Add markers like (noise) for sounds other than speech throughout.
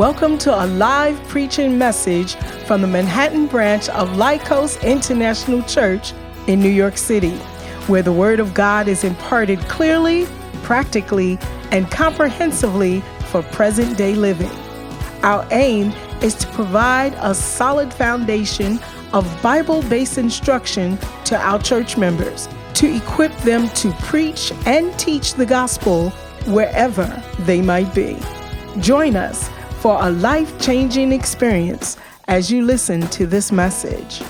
Welcome to a live preaching message from the Manhattan branch of Laikos International Church in New York City, where the Word of God is imparted clearly, practically, and comprehensively for present day living. Our aim is to provide a solid foundation of Bible based instruction to our church members to equip them to preach and teach the gospel wherever they might be. Join us for a life changing experience as you listen to this message.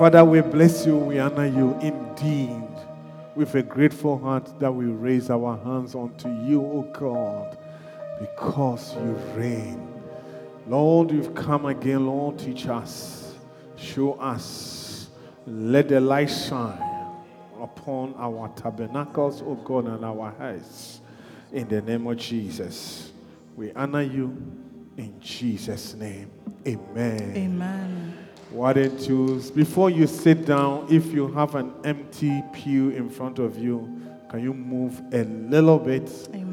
Father, we bless you, we honor you indeed. With a grateful heart that we raise our hands unto you, O God, because you reign. Lord, you've come again, Lord, teach us, show us, let the light shine upon our tabernacles, O God, and our hearts. In the name of Jesus, we honor you in Jesus' name. Amen. Amen. Why don't you, before you sit down, if you have an empty pew in front of you, can you move a little bit? Amen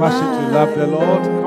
compassion to love the Lord.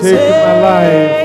take my life.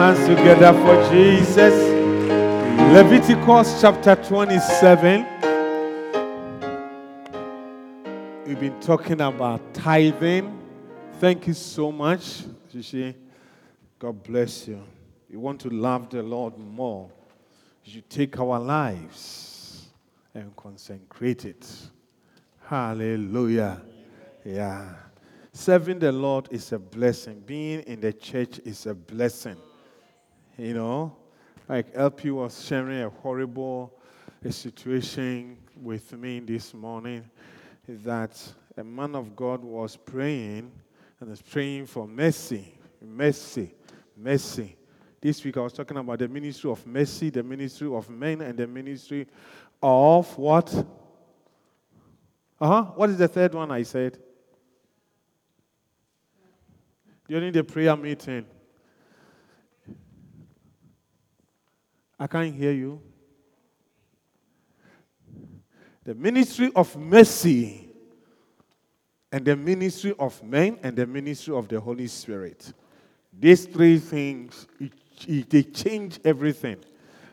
hands together for Jesus. Leviticus chapter 27. We've been talking about tithing. Thank you so much, Shishi. God bless you. You want to love the Lord more. You take our lives and consecrate it. Hallelujah. Yeah. Serving the Lord is a blessing. Being in the church is a blessing you know? Like LP was sharing a horrible a situation with me this morning that a man of God was praying and is praying for mercy, mercy, mercy. This week I was talking about the ministry of mercy, the ministry of men, and the ministry of what? Uh huh. What is the third one I said? During the prayer meeting. I can't hear you. The ministry of mercy and the ministry of men and the ministry of the Holy Spirit. These three things, it, it, they change everything.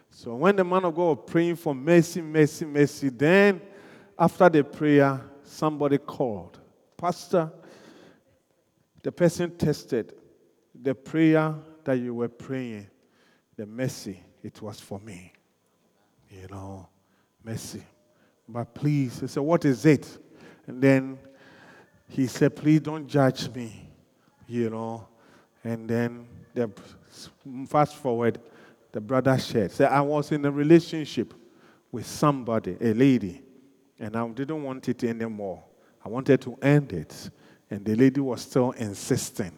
So when the man of God praying for mercy, mercy, mercy, then after the prayer, somebody called. Pastor, the person tested the prayer that you were praying, the mercy it was for me. You know, mercy. But please, he said, What is it? And then he said, Please don't judge me. You know. And then the fast forward, the brother shared. Said, I was in a relationship with somebody, a lady, and I didn't want it anymore. I wanted to end it. And the lady was still insisting.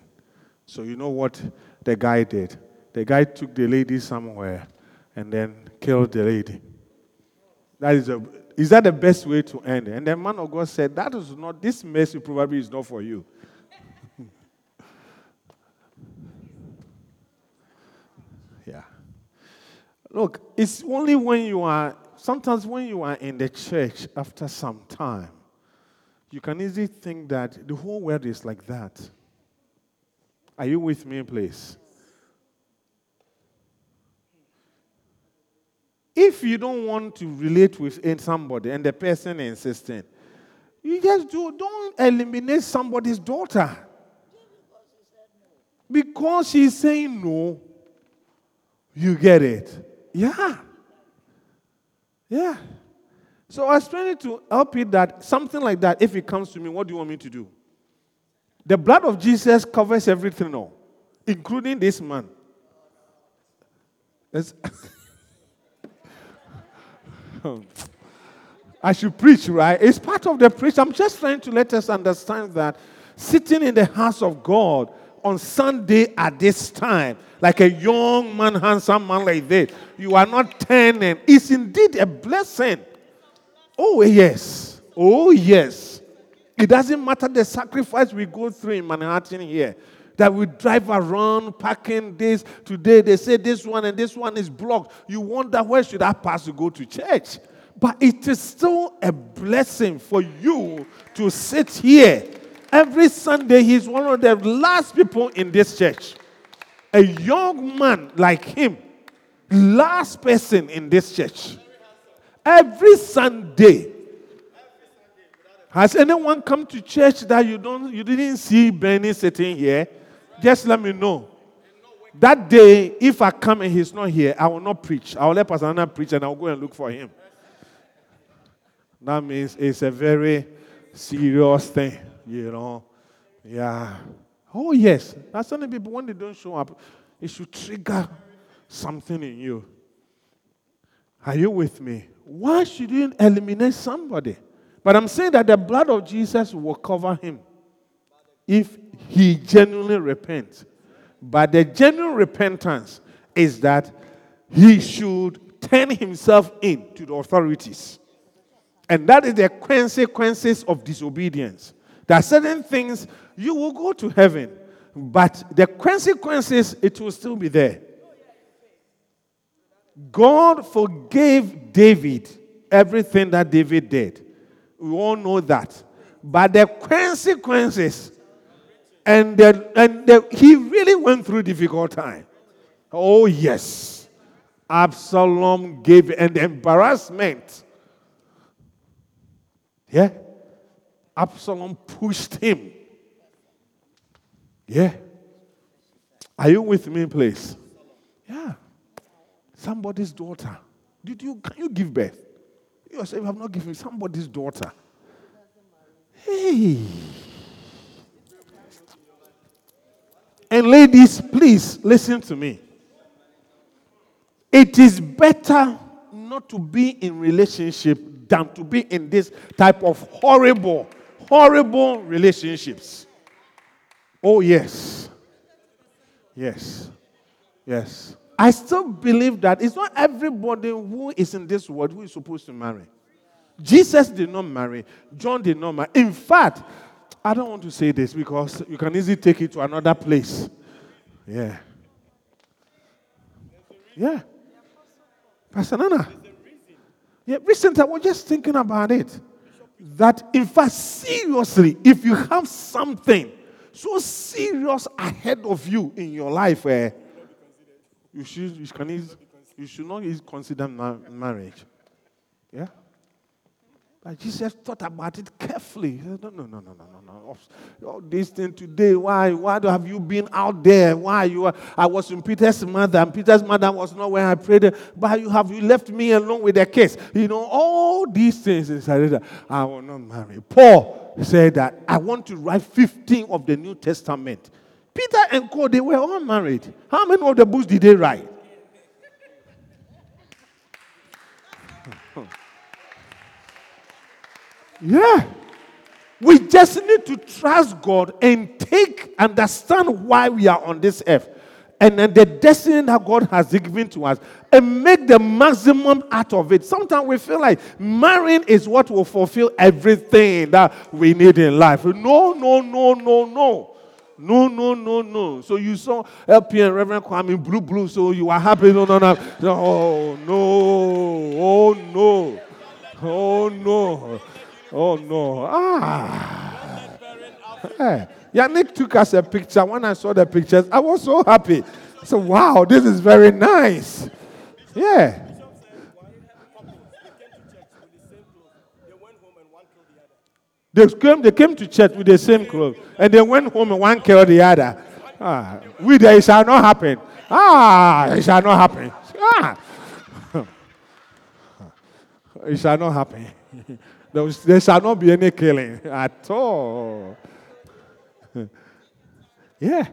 So you know what the guy did? The guy took the lady somewhere and then killed the lady. That is a is that the best way to end it? And the man of God said, That is not this mercy probably is not for you. (laughs) yeah. Look, it's only when you are sometimes when you are in the church after some time you can easily think that the whole world is like that. Are you with me, please? If you don't want to relate with somebody and the person insisting, you just do, don't eliminate somebody's daughter. Because she's saying no, you get it. Yeah. Yeah. So I was trying to help you that something like that, if it comes to me, what do you want me to do? The blood of Jesus covers everything now, including this man. (laughs) I should preach, right? It's part of the preach. I'm just trying to let us understand that sitting in the house of God on Sunday at this time, like a young man, handsome man like this, you are not turning. It's indeed a blessing. Oh, yes. Oh, yes. It doesn't matter the sacrifice we go through in Manhattan here. That we drive around parking this. Today they say this one and this one is blocked. You wonder where should I pass to go to church? But it is still a blessing for you to sit here. Every Sunday, he's one of the last people in this church. A young man like him, last person in this church. Every Sunday. Has anyone come to church that you don't you didn't see Benny sitting here? Just let me know. That day, if I come and he's not here, I will not preach. I will let Pastor Anna preach and I'll go and look for him. That means it's a very serious thing, you know. Yeah. Oh, yes. That's only people, when they don't show up, it should trigger something in you. Are you with me? Why should you eliminate somebody? But I'm saying that the blood of Jesus will cover him if he genuinely repents. But the genuine repentance is that he should turn himself in to the authorities. And that is the consequences of disobedience. There are certain things you will go to heaven, but the consequences, it will still be there. God forgave David everything that David did. We all know that. But the consequences, and, the, and the, he really went through difficult time. Oh, yes. Absalom gave the embarrassment. Yeah. Absalom pushed him. Yeah. Are you with me, please? Yeah somebody's daughter. Did you can you give birth? You yourself have not given somebody's daughter. Hey. And ladies, please listen to me. It is better not to be in relationship than to be in this type of horrible, horrible relationships. Oh, yes. Yes. Yes. I still believe that it's not everybody who is in this world who is supposed to marry. Jesus did not marry, John did not marry. In fact, I don't want to say this because you can easily take it to another place. Yeah. Yeah. Pastor Nana. Yeah, recently I was just thinking about it. that, in fact, seriously, if you have something so serious ahead of you in your life, eh, you should, you, can, you should not consider marriage. Yeah? But Jesus thought about it carefully. no, no, no, no, no, no, no. All this thing today, why? Why have you been out there? Why you? Are, I was in Peter's mother, and Peter's mother was not where I prayed. But you have you left me alone with the case? You know all these things. Said, I will not marry. Paul said that I want to write 15 of the New Testament. Peter and Co. They were all married. How many of the books did they write? Yeah. We just need to trust God and take, understand why we are on this earth. And then the destiny that God has given to us and make the maximum out of it. Sometimes we feel like marrying is what will fulfill everything that we need in life. No, no, no, no, no. No, no, no, no. So you saw LP and Reverend Kwame blue, blue, so you are happy. No, no, no. Oh, no. Oh, no. Oh, no. Oh no. Ah. Hey. Yannick took us a picture. When I saw the pictures, I was so happy. So wow, this is very nice. Yeah. They came, they came to church with the same clothes, and they went home and one killed the other. Ah, we there, it shall not happen. Ah, it shall not happen. Ah. (laughs) it shall not happen. (laughs) There, shall not be any killing at all. (laughs) yeah.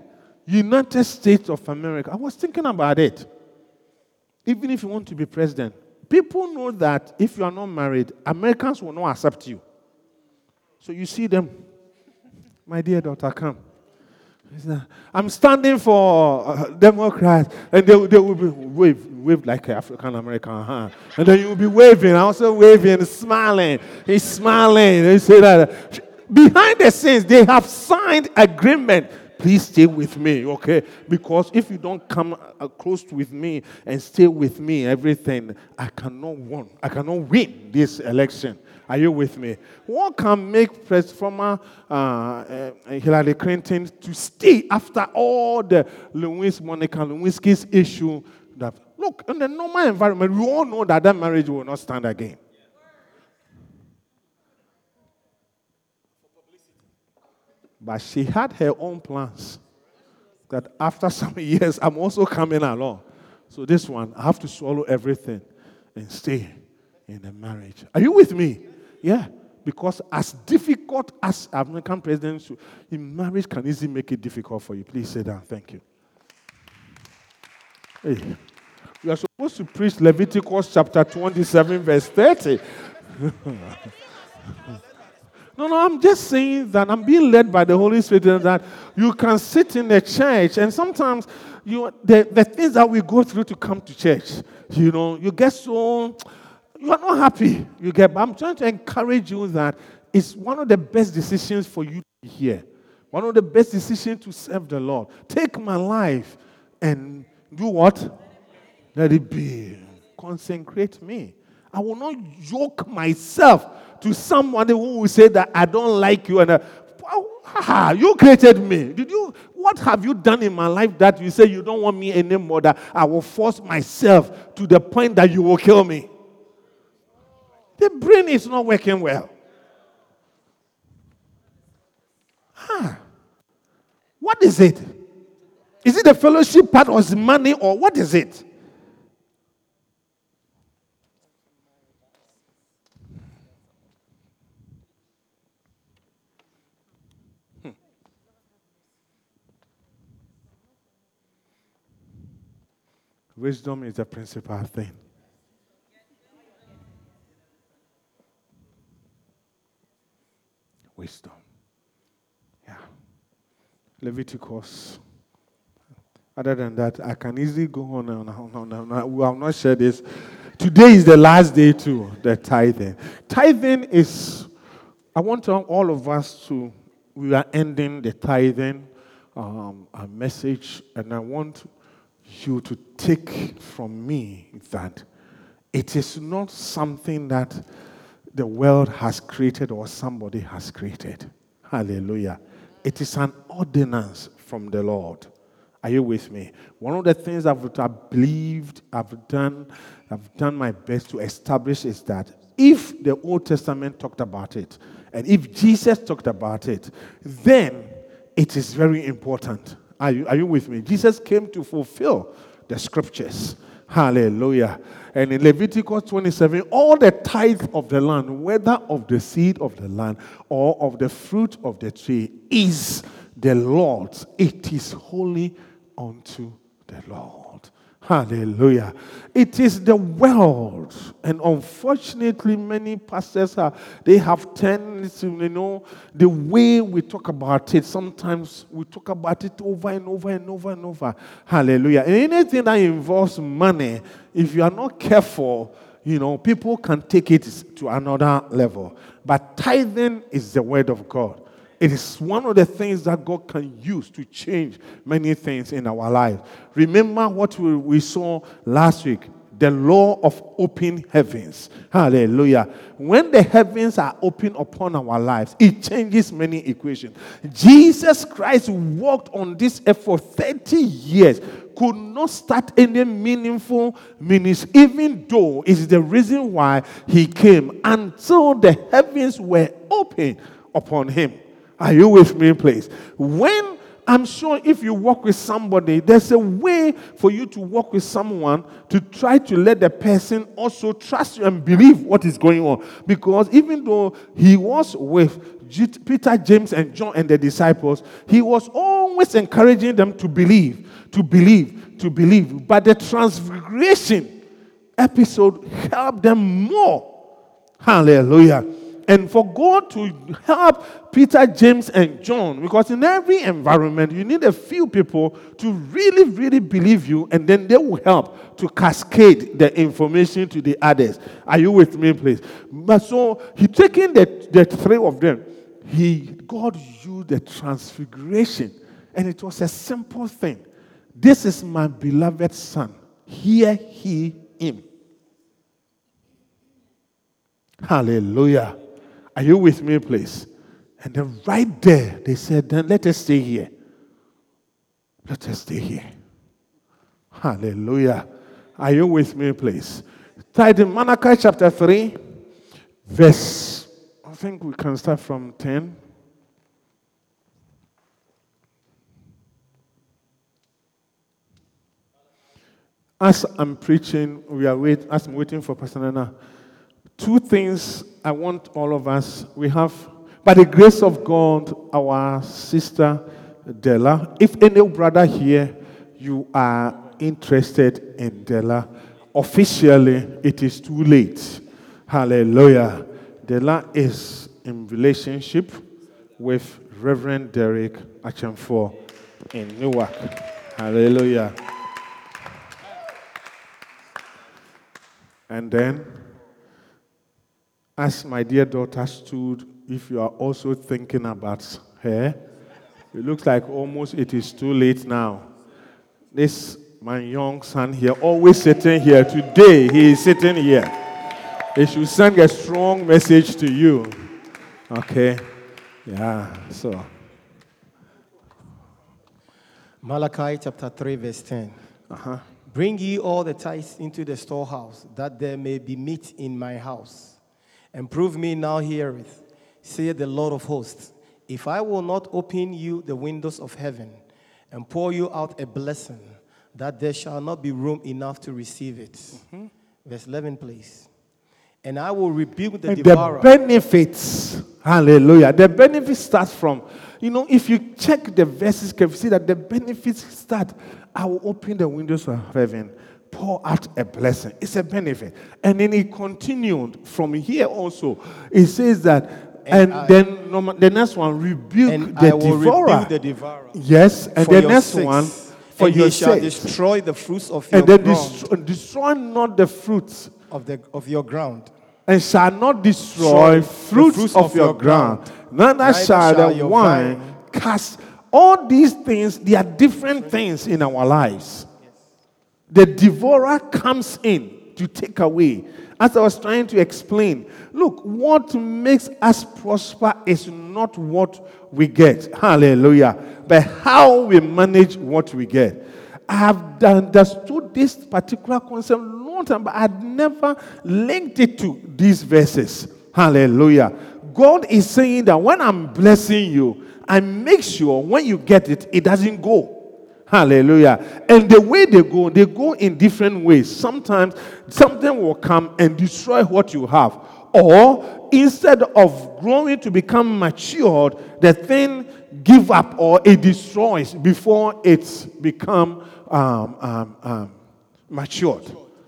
United States of America. I was thinking about it. Even if you want to be president, people know that if you are not married, Americans will not accept you. So you see them, my dear daughter, come. I'm standing for uh, Democrats, and they, they will be wave, wave like African American, huh? And then you will be waving, also waving, smiling. He's smiling. They say that behind the scenes they have signed agreement. Please stay with me, okay? Because if you don't come uh, close with me and stay with me, everything I cannot win. I cannot win this election. Are you with me? What can make former uh, uh, Hillary Clinton to stay after all the Louis Monica Lewinsky's issue? That look in the normal environment, we all know that that marriage will not stand again. But she had her own plans. That after some (laughs) years, I'm also coming along. So this one, I have to swallow everything and stay in the marriage. Are you with me? Yeah. Because as difficult as American presidents, in marriage can easily make it difficult for you. Please sit down. Thank you. Hey. We are supposed to preach Leviticus chapter 27, verse 30. (laughs) no, no, I'm just saying that I'm being led by the Holy Spirit that you can sit in the church and sometimes you the, the things that we go through to come to church, you know, you get so you are not happy. You get, I'm trying to encourage you that it's one of the best decisions for you to be here. One of the best decisions to serve the Lord. Take my life and do what? Let it be. Consecrate me. I will not yoke myself to somebody who will say that I don't like you and uh, you created me. Did you what have you done in my life that you say you don't want me anymore that I will force myself to the point that you will kill me? The brain is not working well. Huh. What is it? Is it the fellowship part or is it money or what is it? Hmm. Wisdom is the principal thing. Wisdom. Yeah. Leviticus. Other than that, I can easily go on and on and on. I will not share this. Today is the last day to the tithing. Tithing is, I want all of us to, we are ending the tithing um, message, and I want you to take from me that it is not something that the world has created or somebody has created. Hallelujah. It is an ordinance from the Lord. Are you with me? One of the things I've, I've believed, I've done, I've done my best to establish is that if the Old Testament talked about it, and if Jesus talked about it, then it is very important. Are you, are you with me? Jesus came to fulfill the scriptures. Hallelujah. And in Leviticus 27, all the tithe of the land, whether of the seed of the land or of the fruit of the tree, is the Lord's. It is holy unto the Lord. Hallelujah. It is the world. And unfortunately, many pastors are, they have turned to, you know, the way we talk about it. Sometimes we talk about it over and over and over and over. Hallelujah. And anything that involves money, if you are not careful, you know, people can take it to another level. But tithing is the word of God. It is one of the things that God can use to change many things in our life. Remember what we, we saw last week the law of open heavens. Hallelujah. When the heavens are open upon our lives, it changes many equations. Jesus Christ walked on this earth for 30 years, could not start any meaningful ministry, even though it's the reason why he came until the heavens were open upon him. Are you with me, please? When I'm sure if you work with somebody, there's a way for you to work with someone to try to let the person also trust you and believe what is going on. Because even though he was with Peter, James, and John and the disciples, he was always encouraging them to believe, to believe, to believe. But the transfiguration episode helped them more. Hallelujah and for God to help Peter, James, and John, because in every environment, you need a few people to really, really believe you, and then they will help to cascade the information to the others. Are you with me, please? But so he taking the, the three of them, he God used the transfiguration, and it was a simple thing. This is my beloved son. Hear he him. Hallelujah. Are you with me, please? And then right there, they said, then let us stay here. Let us stay here. Hallelujah. Are you with me, please? Tied in chapter 3, verse, I think we can start from 10. As I'm preaching, we are wait, as I'm waiting for Pastor Nana, two things I want all of us, we have, by the grace of God, our sister Della. If any brother here, you are interested in Della, officially it is too late. Hallelujah. Della is in relationship with Reverend Derek Achamfor in Newark. Hallelujah. And then as my dear daughter stood, if you are also thinking about her, it looks like almost it is too late now. This, my young son here, always sitting here. Today, he is sitting here. He should send a strong message to you. Okay? Yeah, so. Malachi chapter 3, verse 10. Uh-huh. Bring ye all the tithes into the storehouse, that there may be meat in my house. And prove me now herewith, saith the Lord of hosts, if I will not open you the windows of heaven and pour you out a blessing, that there shall not be room enough to receive it. Mm-hmm. Verse 11, please. And I will rebuke the and devourer. The benefits, hallelujah. The benefits start from, you know, if you check the verses, you see that the benefits start. I will open the windows of heaven pour out a blessing. It's a benefit. And then he continued from here also. It says that, and, and I, then the next one, rebuke the devourer. Rebuke the devourer. Yes, and the next sakes. one, for and your shall destroy the fruits of your and then ground. Destroy, destroy not the fruits of, the, of your ground. And shall not destroy fruits, fruits, of, of your, your ground. ground. Neither, Neither shall, shall the wine cast. All these things, they are different things in our lives. The devourer comes in to take away As I was trying to explain, look, what makes us prosper is not what we get. Hallelujah. But how we manage what we get. I have understood this particular concept long time, but I'd never linked it to these verses. Hallelujah. God is saying that when I'm blessing you, I make sure when you get it, it doesn't go. Hallelujah. And the way they go, they go in different ways. Sometimes something will come and destroy what you have. Or instead of growing to become matured, the thing give up or it destroys before it's become um, um, um, matured.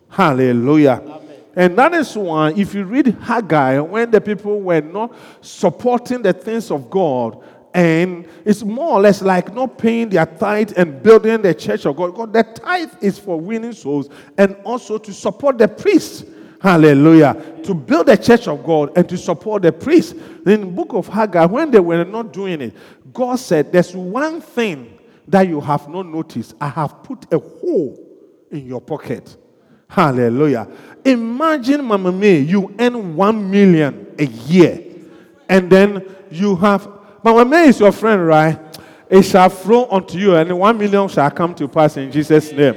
Hallelujah. Amen. And that is why, if you read Haggai, when the people were not supporting the things of God, and it's more or less like not paying their tithe and building the church of God. God, the tithe is for winning souls and also to support the priests. Hallelujah. To build the church of God and to support the priests. In the book of Haggai, when they were not doing it, God said, There's one thing that you have not noticed. I have put a hole in your pocket. Hallelujah. Imagine, Mama May, you earn one million a year, and then you have Mama May is your friend, right? It shall flow unto you, and one million shall come to pass in Jesus' name.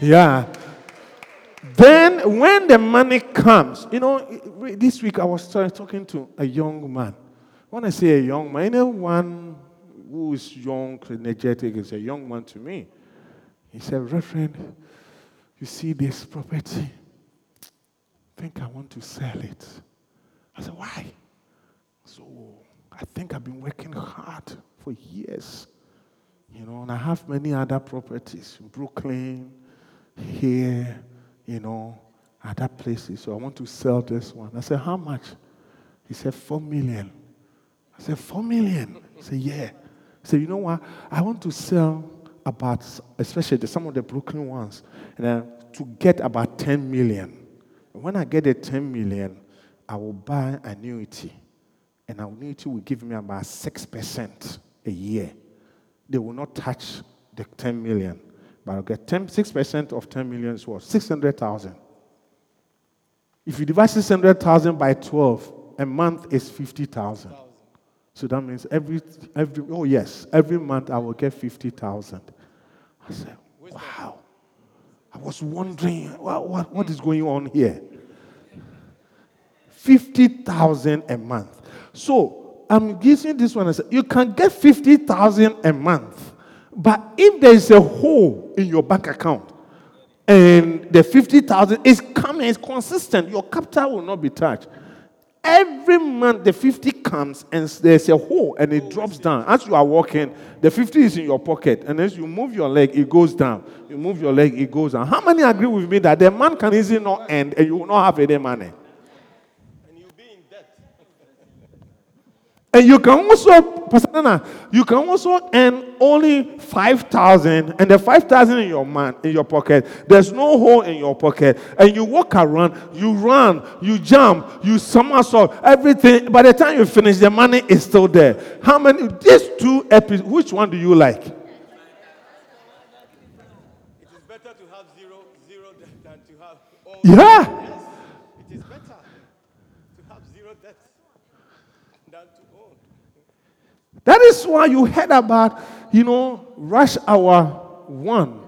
Yeah. Then, when the money comes, you know, this week I was talking to a young man. When I say a young man, anyone who is young, energetic, is a young man to me. He said, Reverend, you see this property? I think I want to sell it. I said, Why? So I think I've been working hard for years. You know, and I have many other properties in Brooklyn, here, you know, other places. So I want to sell this one. I said, How much? He said, Four million. I said, Four million? He said, Yeah. He said, You know what? I want to sell about, especially some of the Brooklyn ones, and to get about 10 million. When I get the 10 million, I will buy annuity and annuity will give me about 6% a year. They will not touch the 10 million, but I'll get 10, 6% of 10 million is what? 600,000. If you divide 600,000 by 12, a month is 50,000. So that means every, every, oh yes, every month I will get 50,000. I said, wow. I was wondering, what, what, what is going on here? 50,000 a month. So I'm giving this one. You can get 50,000 a month, but if there is a hole in your bank account and the 50,000 is coming, it's consistent, your capital will not be touched. Every month the 50 comes and there's a hole and it drops down. As you are walking, the 50 is in your pocket. And as you move your leg, it goes down. You move your leg, it goes down. How many agree with me that the man can easily not end and you will not have any money? And you can also, Pastor you can also earn only 5,000 and the 5,000 in your man, in your pocket. There's no hole in your pocket. And you walk around, you run, you jump, you somersault, everything. By the time you finish, the money is still there. How many, these two episodes, which one do you like? It is better to have zero, zero than to have all. Yeah. That is why you heard about, you know, rush hour one.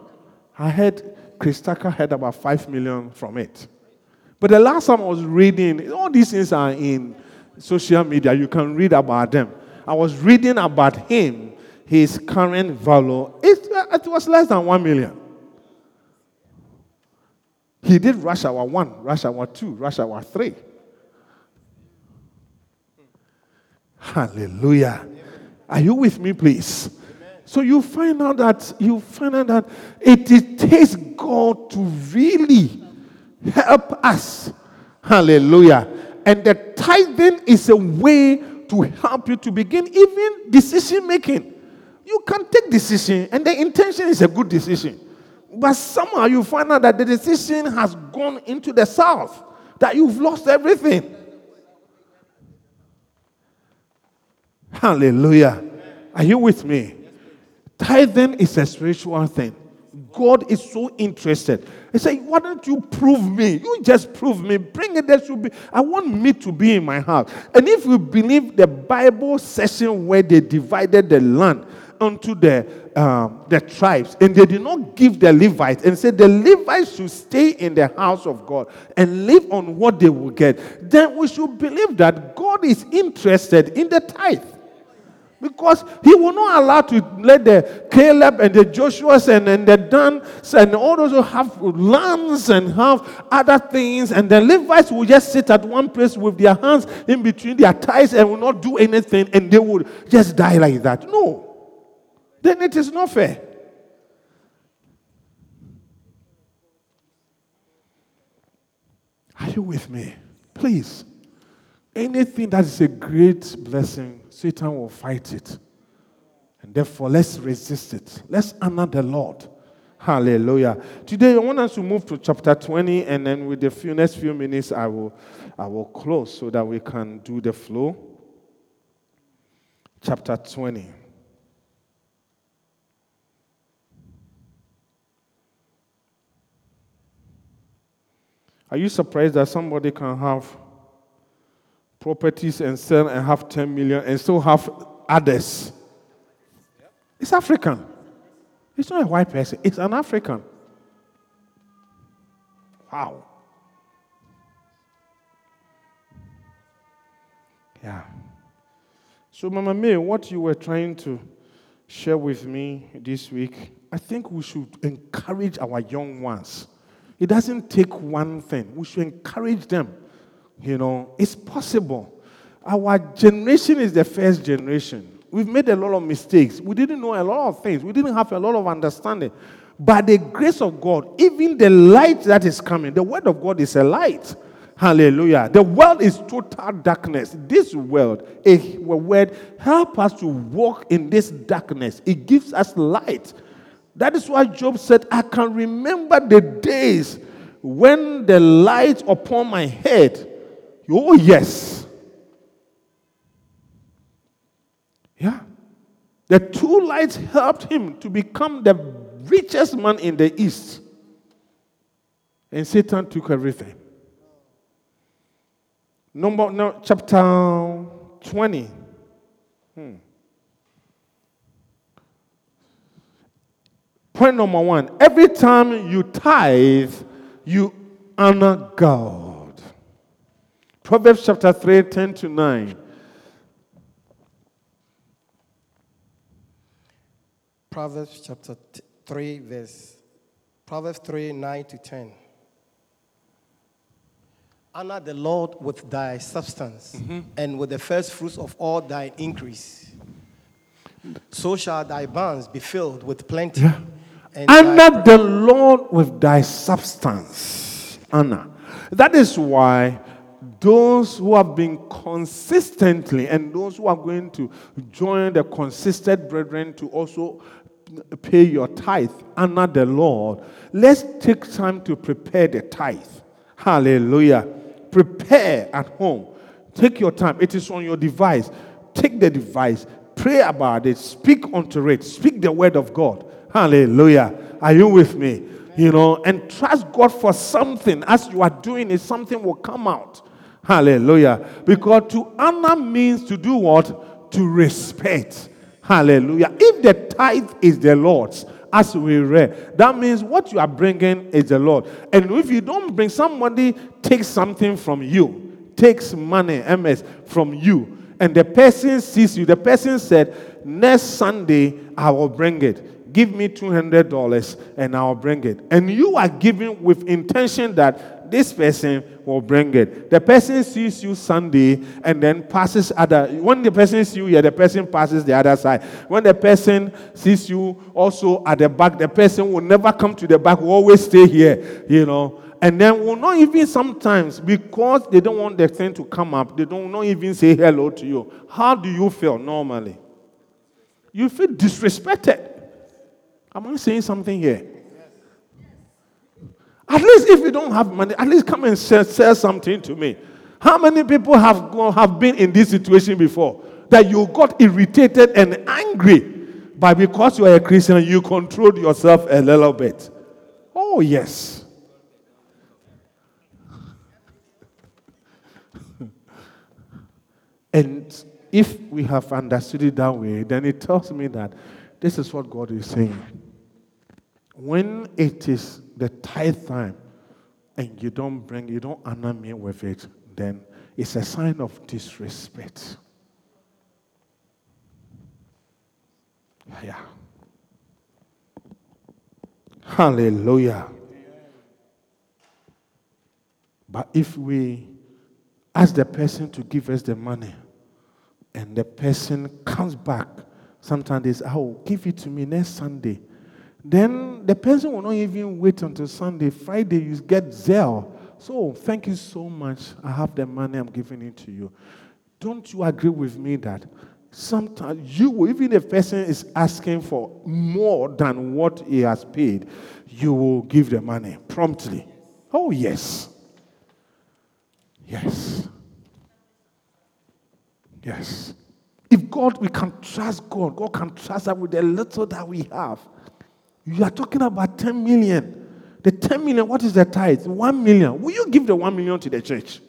I heard Chris Tucker had about five million from it. But the last time I was reading, all these things are in social media. You can read about them. I was reading about him, his current value. It, it was less than one million. He did rush hour one, rush hour two, rush hour three. Hallelujah. Are you with me, please? Amen. So you find out that you find out that it, it takes God to really help us. Hallelujah. And the tithing is a way to help you to begin even decision making. You can take decision, and the intention is a good decision. But somehow you find out that the decision has gone into the south, that you've lost everything. Hallelujah. Are you with me? Tithing is a spiritual thing. God is so interested. He said, Why don't you prove me? You just prove me. Bring it. There should be. I want me to be in my house. And if you believe the Bible session where they divided the land unto the um, the tribes, and they did not give the Levites and said the Levites should stay in the house of God and live on what they will get, then we should believe that God is interested in the tithe. Because he will not allow to let the Caleb and the Joshuas and, and the Dan and all those who have lands and have other things, and the Levites will just sit at one place with their hands in between their thighs and will not do anything, and they would just die like that. No. Then it is not fair. Are you with me? Please. Anything that is a great blessing, Satan will fight it. And therefore, let's resist it. Let's honor the Lord. Hallelujah. Today, I want us to move to chapter 20, and then with the few next few minutes, I will, I will close so that we can do the flow. Chapter 20. Are you surprised that somebody can have properties and sell and have 10 million and still have others? It's African. It's not a white person, it's an African. Wow. Yeah. So, Mama May, what you were trying to share with me this week, I think we should encourage our young ones. It doesn't take one thing, we should encourage them. You know, it's possible. Our generation is the first generation. We've made a lot of mistakes. We didn't know a lot of things. We didn't have a lot of understanding. By the grace of God, even the light that is coming, the word of God is a light. Hallelujah. The world is total darkness. This world, a word, help us to walk in this darkness. It gives us light. That is why Job said, I can remember the days when the light upon my head. Oh, yes. Yeah. The two lights helped him to become the richest man in the East. And Satan took everything. Number no, chapter 20. Hmm. Point number one every time you tithe, you honor God. Proverbs chapter 3, 10 to 9. Proverbs chapter t- 3, verse Proverbs 3, 9 to 10. Honor the Lord with thy substance mm-hmm. and with the first fruits of all thy increase. So shall thy barns be filled with plenty. And thy- Honor the Lord with thy substance. Honor. That is why those who have been consistently and those who are going to join the consistent brethren to also pay your tithe, honor the Lord. Let's take time to prepare the tithe. Hallelujah. Prepare at home. Take your time. It is on your device. Take the device. Pray about it. Speak unto it. Speak the word of God. Hallelujah. Are you with me? You know, and trust God for something. As you are doing it, something will come out. Hallelujah. Because to honor means to do what? To respect. Hallelujah. If the tithe is the Lord's, as we read, that means what you are bringing is the Lord. And if you don't bring, somebody takes something from you, takes money, MS, from you, and the person sees you, the person said, Next Sunday, I will bring it. Give me $200 and I'll bring it. And you are giving with intention that this person will bring it. The person sees you Sunday and then passes other. When the person sees you here, the person passes the other side. When the person sees you also at the back, the person will never come to the back, will always stay here, you know. And then will not even sometimes, because they don't want the thing to come up, they don't not even say hello to you. How do you feel normally? You feel disrespected. Am I saying something here? At least if you don't have money, at least come and sell something to me. How many people have, have been in this situation before? That you got irritated and angry But because you are a Christian, you controlled yourself a little bit. Oh, yes. (laughs) and if we have understood it that way, then it tells me that this is what God is saying. When it is the tithe time and you don't bring, you don't honor me with it, then it's a sign of disrespect. Yeah. Hallelujah. But if we ask the person to give us the money and the person comes back, sometimes they say, Oh, give it to me next Sunday. Then the person will not even wait until Sunday. Friday, you get Zelle. So, thank you so much. I have the money, I'm giving it to you. Don't you agree with me that sometimes you, even if a person is asking for more than what he has paid, you will give the money promptly? Oh, yes. Yes. Yes. If God, we can trust God, God can trust us with the little that we have. You are talking about 10 million. The 10 million, what is the tithe? 1 million. Will you give the 1 million to the church?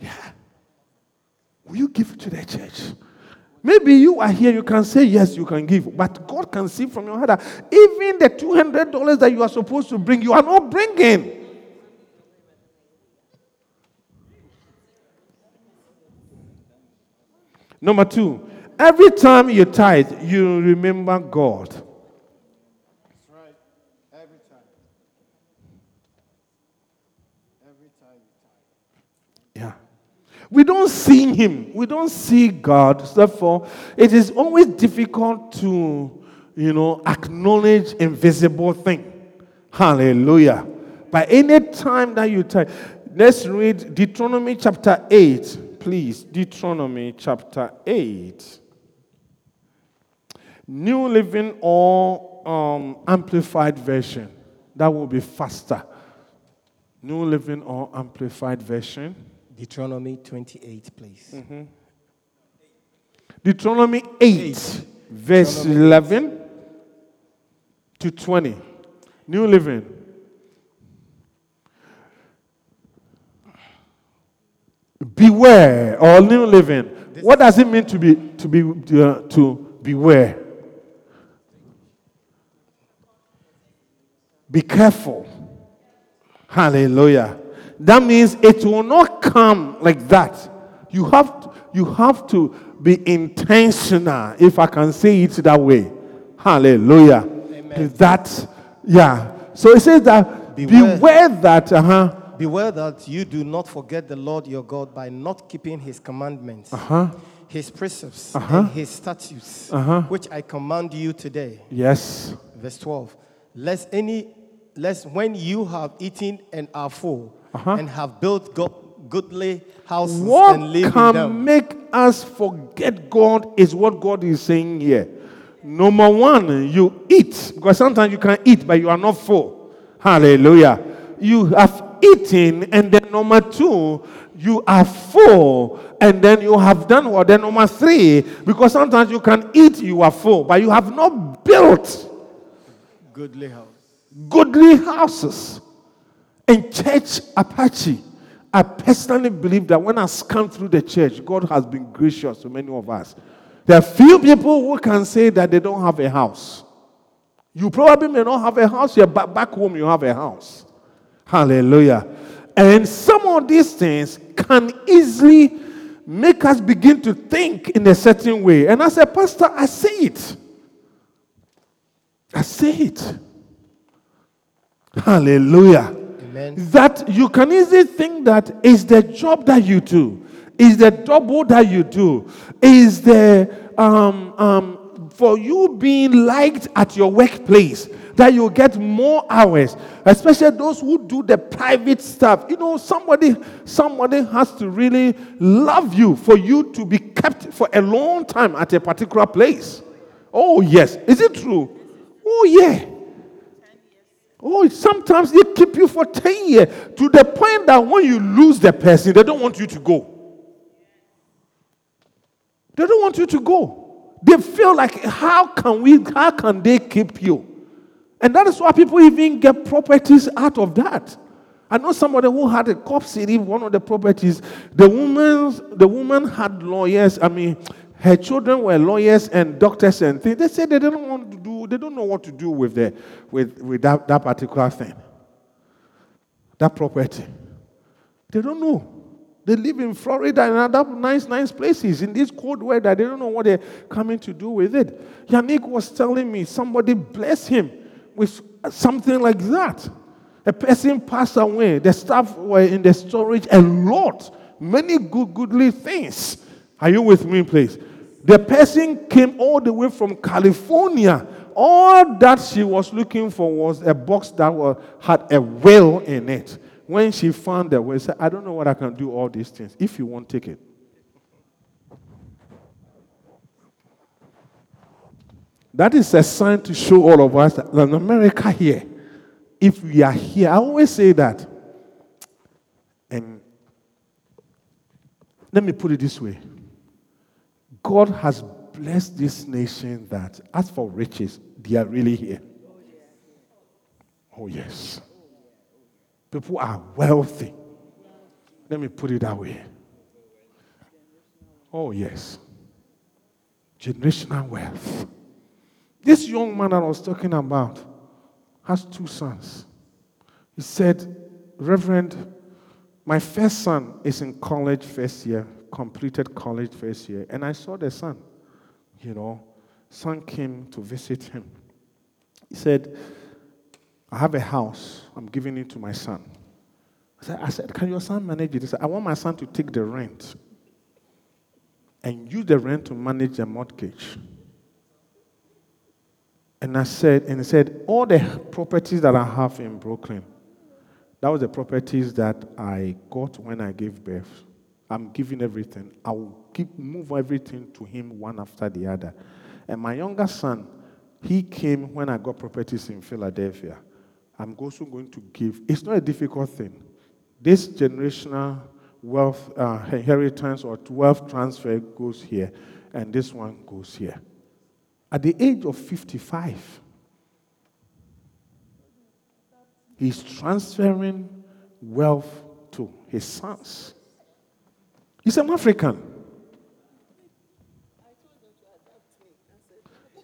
Yeah. Will you give it to the church? Maybe you are here, you can say yes, you can give, but God can see from your heart that even the $200 that you are supposed to bring, you are not bringing. Number two, every time you tithe, you remember God. That's right. Every time. Every time you tithe. Yeah. We don't see Him. We don't see God. Therefore, it is always difficult to, you know, acknowledge invisible thing. Hallelujah. By any time that you tithe, let's read Deuteronomy chapter 8, please. Deuteronomy chapter 8. New Living or um, Amplified Version. That will be faster. New Living or Amplified Version. Deuteronomy 28, please. Deuteronomy 8, verse 11 to 20. New Living. Beware, or New Living. What does it mean to be to be uh, to beware? Be careful. Hallelujah. That means it will not come like that. You have to, you have to be intentional, if I can say it that way. Hallelujah. Amen. That, yeah. So it says that beware, Beware. that, uh huh, Beware that you do not forget the Lord your God by not keeping his commandments, uh-huh. his precepts, Uh-huh. and his statutes, Uh-huh. which I command you today. yes, Verse 12. Lest any, lest when you have eaten and are full, Uh-huh. and have built go- goodly houses What and live in can them. make us forget God is what God is saying here. Number one, you eat because sometimes you can eat, but you are not full. Hallelujah. You have eaten, and then number two, you are full, and then you have done what? Then number three, because sometimes you can eat, you are full, but you have not built goodly house. godly houses. In church Apache, I personally believe that when I scan through the church, God has been gracious to many of us. There are few people who can say that they don't have a house. You probably may not have a house here, but back home you have a house. Hallelujah. And some of these things can easily make us begin to think in a certain way. And as a pastor, I say it. I say it. Hallelujah. Amen. That you can easily think that is the job that you do, is the double that you do, is the um, um, for you being liked at your workplace that you get more hours, especially those who do the private stuff. You know, somebody somebody has to really love you for you to be kept for a long time at a particular place. Oh yes, is it true? Oh yeah. Oh, sometimes they keep you for 10 years to the point that when you lose the person, they don't want you to go. They don't want you to go. They feel like, how can we, how can they keep you? And that is why people even get properties out of that. I know somebody who had a cop city, one of the properties. The woman, the woman had lawyers. I mean, her children were lawyers and doctors and things. They said they don't want to do, they don't know what to do with the with, with that, that particular thing. That property. They don't know. They live in Florida and other nice, nice places. In this cold weather, they don't know what they're coming to do with it. Yannick was telling me somebody bless him with something like that. A person passed away. The staff were in the storage a lot, many good, goodly things. Are you with me, please? The person came all the way from California. All that she was looking for was a box that was, had a whale in it. When she found the whale, she said, I don't know what I can do all these things. If you won't take it. That is a sign to show all of us that America here, if we are here, I always say that. And let me put it this way God has blessed this nation that, as for riches, they are really here. Oh, yes. People are wealthy. Let me put it that way. Oh, yes. Generational wealth. This young man I was talking about has two sons. He said, Reverend, my first son is in college first year, completed college first year, and I saw the son. You know, son came to visit him. He said, I have a house, I'm giving it to my son. I said, I said Can your son manage it? He said, I want my son to take the rent and use the rent to manage the mortgage. And I said, and he said, all the properties that I have in Brooklyn, that was the properties that I got when I gave birth. I'm giving everything. I will keep move everything to him one after the other. And my younger son, he came when I got properties in Philadelphia. I'm also going to give. It's not a difficult thing. This generational wealth uh, inheritance or wealth transfer goes here, and this one goes here. At the age of 55, he's transferring wealth to his sons. He's an African.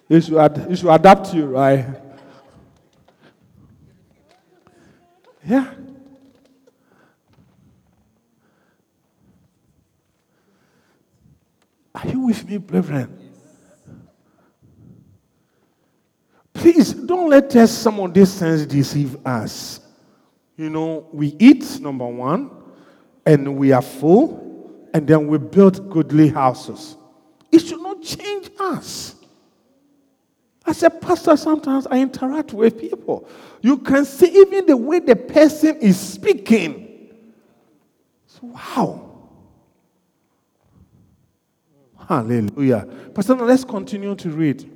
He should, ad- he should adapt you, right? Yeah. Are you with me, brethren? Please don't let us some of these things deceive us. You know, we eat, number one, and we are full, and then we build goodly houses. It should not change us. As a pastor, sometimes I interact with people. You can see even the way the person is speaking. So, wow. Hallelujah. Pastor, let's continue to read.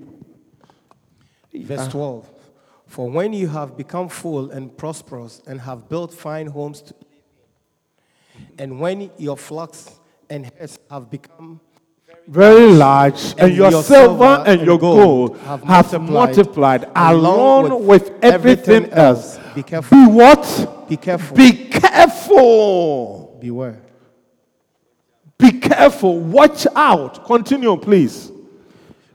Verse uh-huh. 12. For when you have become full and prosperous and have built fine homes to live in, and when your flocks and herds have become very large, and, And your, your silver and your gold gold have multiplied, multiplied, along with, with everything, everything else. else. Be careful. Be what? Be careful. Be careful. beware. Be careful. Watch out. Continue, please.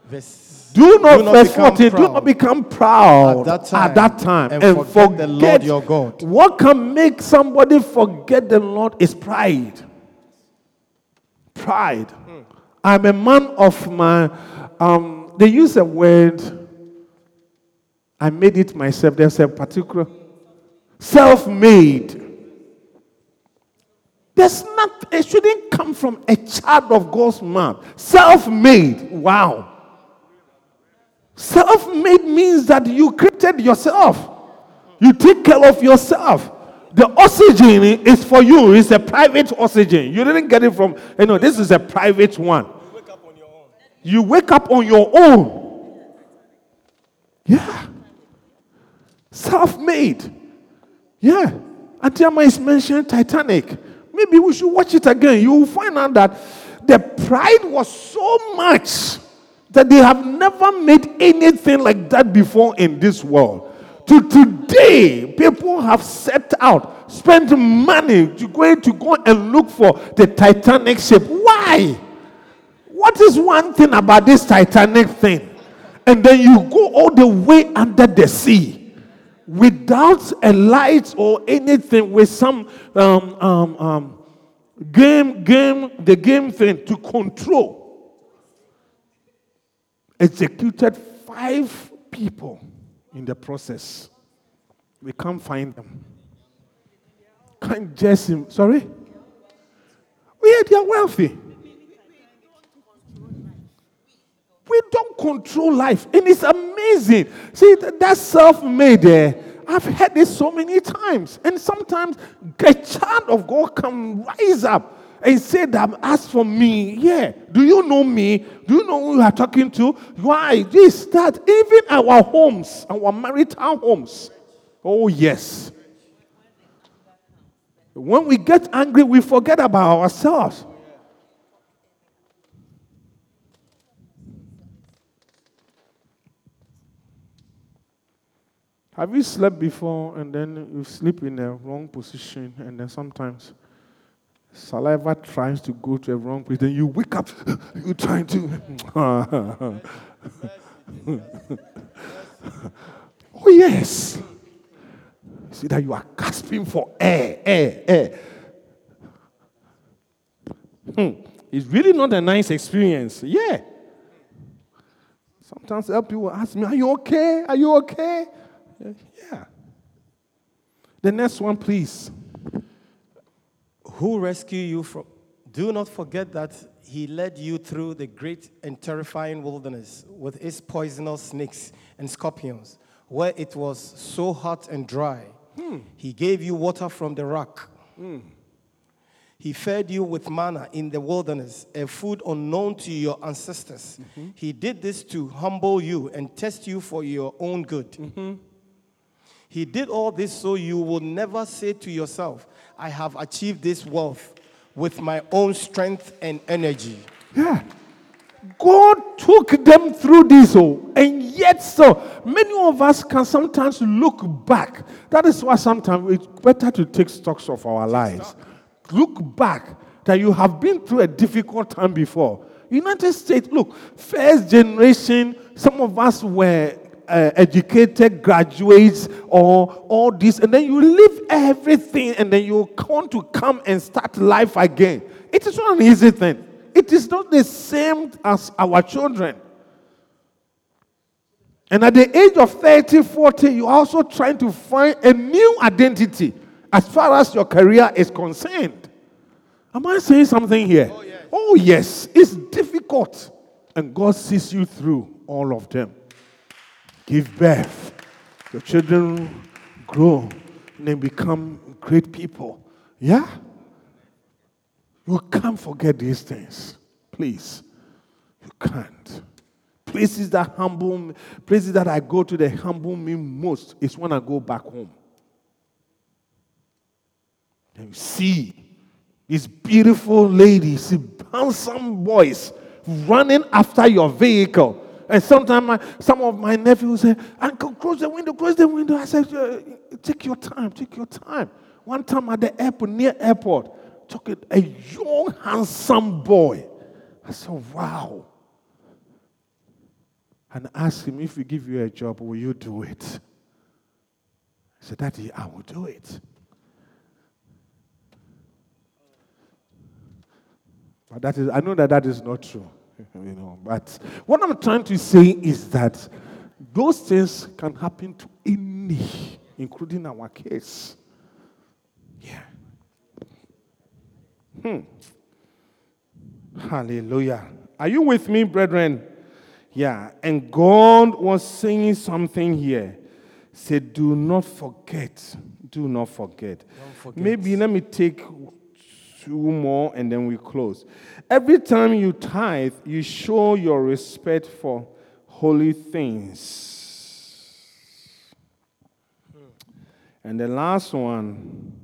Verse Do not, Do not verse become 14, do proud not become proud at that time at that time and and, forget forget, the Lord your God. What can make somebody forget the Lord is pride. Pride. I'm a man of my, um, they use a word, I made it myself. There's a particular, self made. There's not, it shouldn't come from a child of God's mouth. Self made. Wow. Self made means that you created yourself, you take care of yourself. The oxygen is for you, it's a private oxygen. You didn't get it from, you know, this is a private one. You wake up on your own. Yeah. Self made. Yeah. Atiama is mentioning Titanic. Maybe we should watch it again. You will find out that the pride was so much that they have never made anything like that before in this world. To today, people have set out, spent money to go to go and look for the Titanic ship. Why? What is one thing about this Titanic thing? And then you go all the way under the sea without a light or anything with some um, um, um, game, game, the game thing to control. Executed five people in the process. We can't find them. Can't just him. Sorry? Yeah, they are wealthy. We don't control life. And it's amazing. See, that self made there. Eh, I've heard this so many times. And sometimes a child of God can rise up and said that ask for me. Yeah. Do you know me? Do you know who you are talking to? Why? This, that. Even our homes, our marital homes. Oh, yes. When we get angry, we forget about ourselves. Have you slept before and then you sleep in a wrong position and then sometimes saliva tries to go to a wrong place, then you wake up, (gasps) you're trying to. (laughs) oh, yes. See that you are gasping for air, air, air. Hmm. It's really not a nice experience. Yeah. Sometimes people ask me, Are you okay? Are you okay? Yeah. The next one, please. Who rescued you from? Do not forget that he led you through the great and terrifying wilderness with its poisonous snakes and scorpions, where it was so hot and dry. Hmm. He gave you water from the rock. Hmm. He fed you with manna in the wilderness, a food unknown to your ancestors. Mm-hmm. He did this to humble you and test you for your own good. Mm-hmm. He did all this so you will never say to yourself, I have achieved this wealth with my own strength and energy. Yeah. God took them through this, oh, and yet so many of us can sometimes look back. That is why sometimes it's better to take stocks of our lives. Look back that you have been through a difficult time before. United States, look, first generation, some of us were uh, educated graduates or all this, and then you leave everything and then you want to come and start life again. It is not an easy thing. It is not the same as our children. And at the age of 30, 40, you're also trying to find a new identity as far as your career is concerned. Am I saying something here? Oh yes. oh, yes. It's difficult. And God sees you through all of them give birth. Your children grow and they become great people. Yeah? You can't forget these things. Please. You can't. Places that humble me, places that I go to that humble me most is when I go back home. And you see these beautiful ladies, these handsome boys running after your vehicle and sometimes some of my nephews say, Uncle, close the window, close the window. I said, take your time, take your time. One time at the airport, near airport, took a young, handsome boy. I said, wow. And asked him, if we give you a job, will you do it? I said, Daddy, I will do it. But that is, I know that that is not true. (laughs) you know. But what I'm trying to say is that those things can happen to any, including our case. Yeah. Hmm. Hallelujah. Are you with me, brethren? Yeah. And God was saying something here. Say, do not forget. Do not forget. forget. Maybe let me take two more and then we close. Every time you tithe, you show your respect for holy things. Hmm. And the last one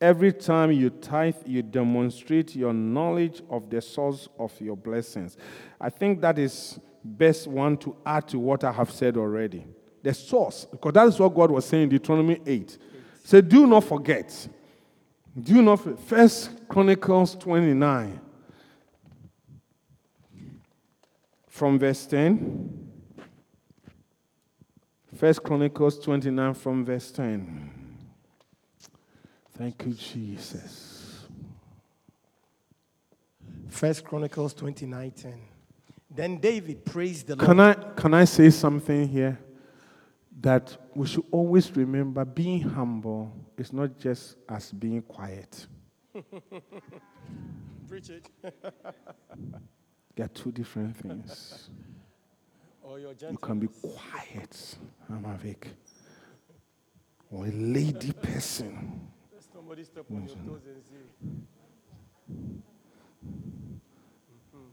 every time you tithe, you demonstrate your knowledge of the source of your blessings. I think that is best one to add to what I have said already. The source, because that is what God was saying in Deuteronomy 8. So do not forget. Do you know First Chronicles 29. From verse 10. First Chronicles 29 from verse 10. Thank you, Jesus. First Chronicles 29 10. Then David praised the Can Lord. I can I say something here? That we should always remember being humble is not just as being quiet. (laughs) Preach it. (laughs) They are two different things. Oh, or your You can be quiet, Amavik, or a lady person. Somebody step on your toes and say,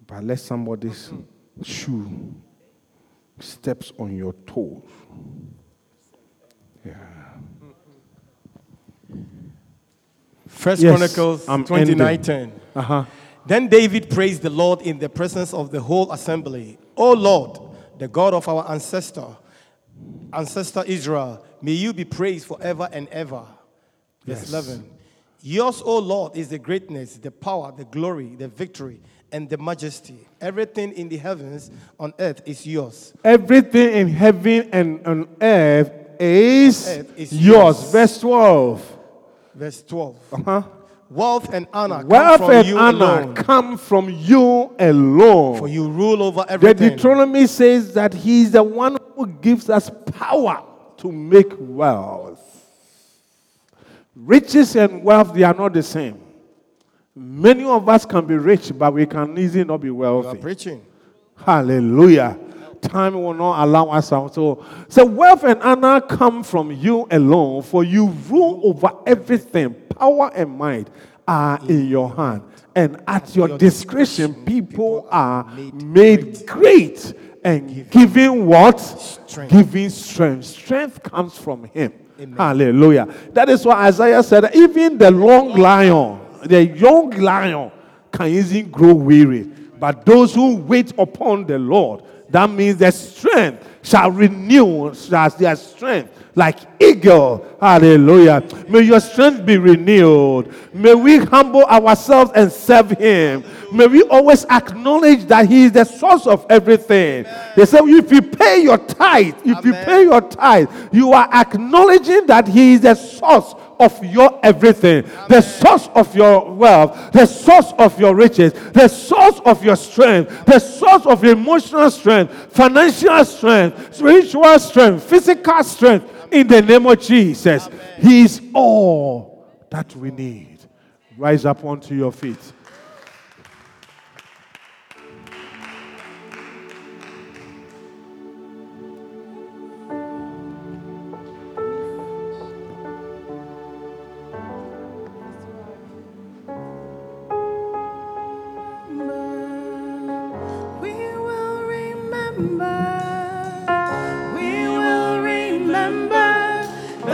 But let somebody's mm-hmm. shoe steps on your toes. Yeah. First Yes, Chronicles I'm 29 ending. 10. Uh-huh. Then David praised the Lord in the presence of the whole assembly. O Lord, the God of our ancestor, ancestor Israel, may you be praised forever and ever. Verse Yes. 11. Yours, O Lord, is the greatness, the power, the glory, the victory, and the majesty. Everything in the heavens on earth is yours. Everything in heaven and on earth is, Earth is yours. yours. Verse 12. Verse 12. Uh-huh. Wealth and honor come Wealth from and you honor alone, come from you alone. for you rule over everything. The. Deuteronomy says that He is the one who gives us power to make wealth. Riches and wealth, they are not the same. Many of us can be rich, but we can easily not be You are wealthy. preaching. Hallelujah. Time will not allow us out. So, so wealth and honor come from you alone, for you rule over everything. Power and might are in your hand. And at your discretion, people are made made great and given what? Strength. Giving strength. Strength comes from Him. Amen. Hallelujah. That is why Isaiah said, even the long lion, the young lion, can easily grow weary. But those who wait upon the Lord, that means their strength shall renew as their strength like eagle. Hallelujah. May your strength be renewed. May we humble ourselves and serve him. May we always acknowledge that he is the source of everything. They say if you pay your tithe, if you pay your tithe, you are acknowledging that he is the source of your everything, the source of your wealth, the source of your riches, the source of your strength, the source of your emotional strength, financial strength, spiritual strength, physical strength. In the name of Jesus, He is all that we need. Rise up onto your feet.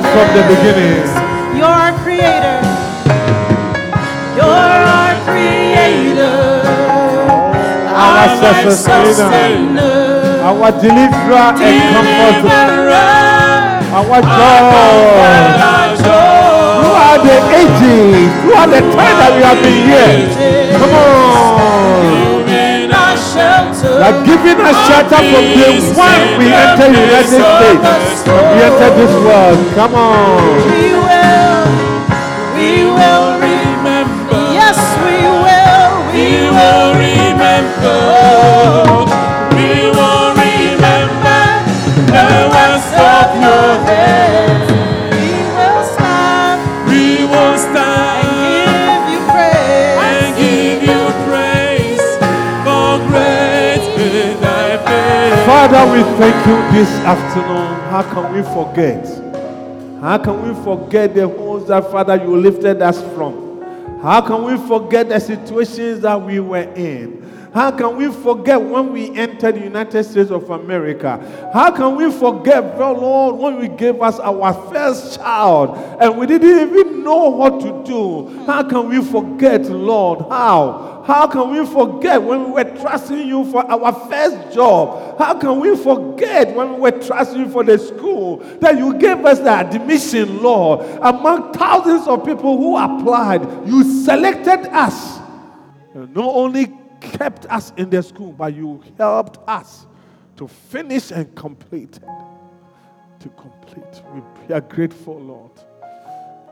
faithfulness. From the beginning. You're our creator. You're our creator. Our life sustainer. Our deliverer and comforter. Our joy. Our joy. Throughout the ages, throughout the time that we have been here. Come on. You've been our shelter. You are giving us shelter from day one we enter the United States. And we enter this world. Come on. We will will. remember. Yes, we will. We will remember. Father, we thank you this afternoon. How can we forget? How can we forget the holes that, Father, you lifted us from? How can we forget the situations that we were in? How can we forget when we entered the United States of America? How can we forget, Lord, when we gave us our first child and we didn't even know what to do? How can we forget, Lord? How? How can we forget when we were trusting you for our first job? How can we forget when we were trusting you for the school that you gave us the admission, Lord? Among thousands of people who applied, you selected us. Not only kept us in the school, but you helped us to finish and complete. To complete. We are grateful, Lord.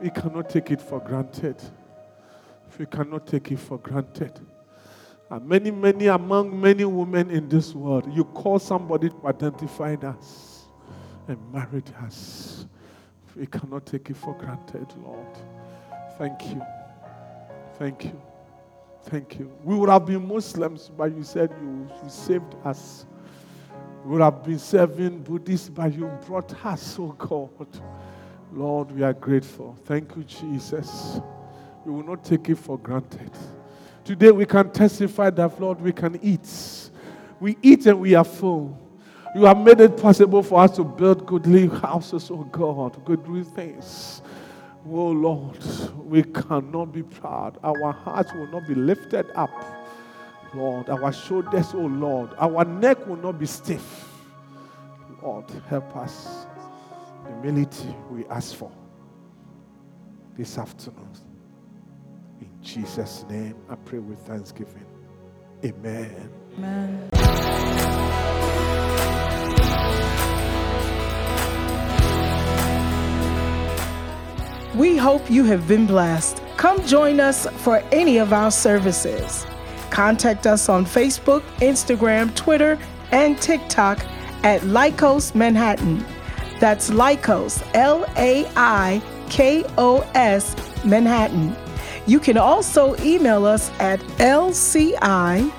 We cannot take it for granted. We cannot take it for granted. And many, many among many women in this world, you call somebody to identify us and married us. We cannot take it for granted, Lord. Thank you. Thank you. Thank you. We would have been Muslims, but you said you, you saved us. We would have been serving Buddhists, but you brought us, oh God. Lord, we are grateful. Thank you, Jesus. We will not take it for granted. Today we can testify that, Lord, we can eat. We eat and we are full. You have made it possible for us to build goodly houses, oh God, goodly things. Oh Lord, we cannot be proud. Our hearts will not be lifted up. Lord, our shoulders, oh Lord, our neck will not be stiff. Lord, help us. Humility we ask for this afternoon. In Jesus' name, I pray with thanksgiving. Amen. Amen. We hope you have been blessed. Come join us for any of our services. Contact us on Facebook, Instagram, Twitter, and TikTok at Laikos Manhattan. That's Laikos, L A I K O S Manhattan. You can also email us at lci.newyork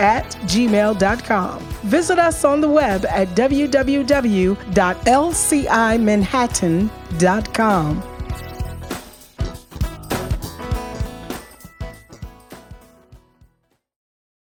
at gmail.com. Visit us on the web at www.lcimanhattan.com.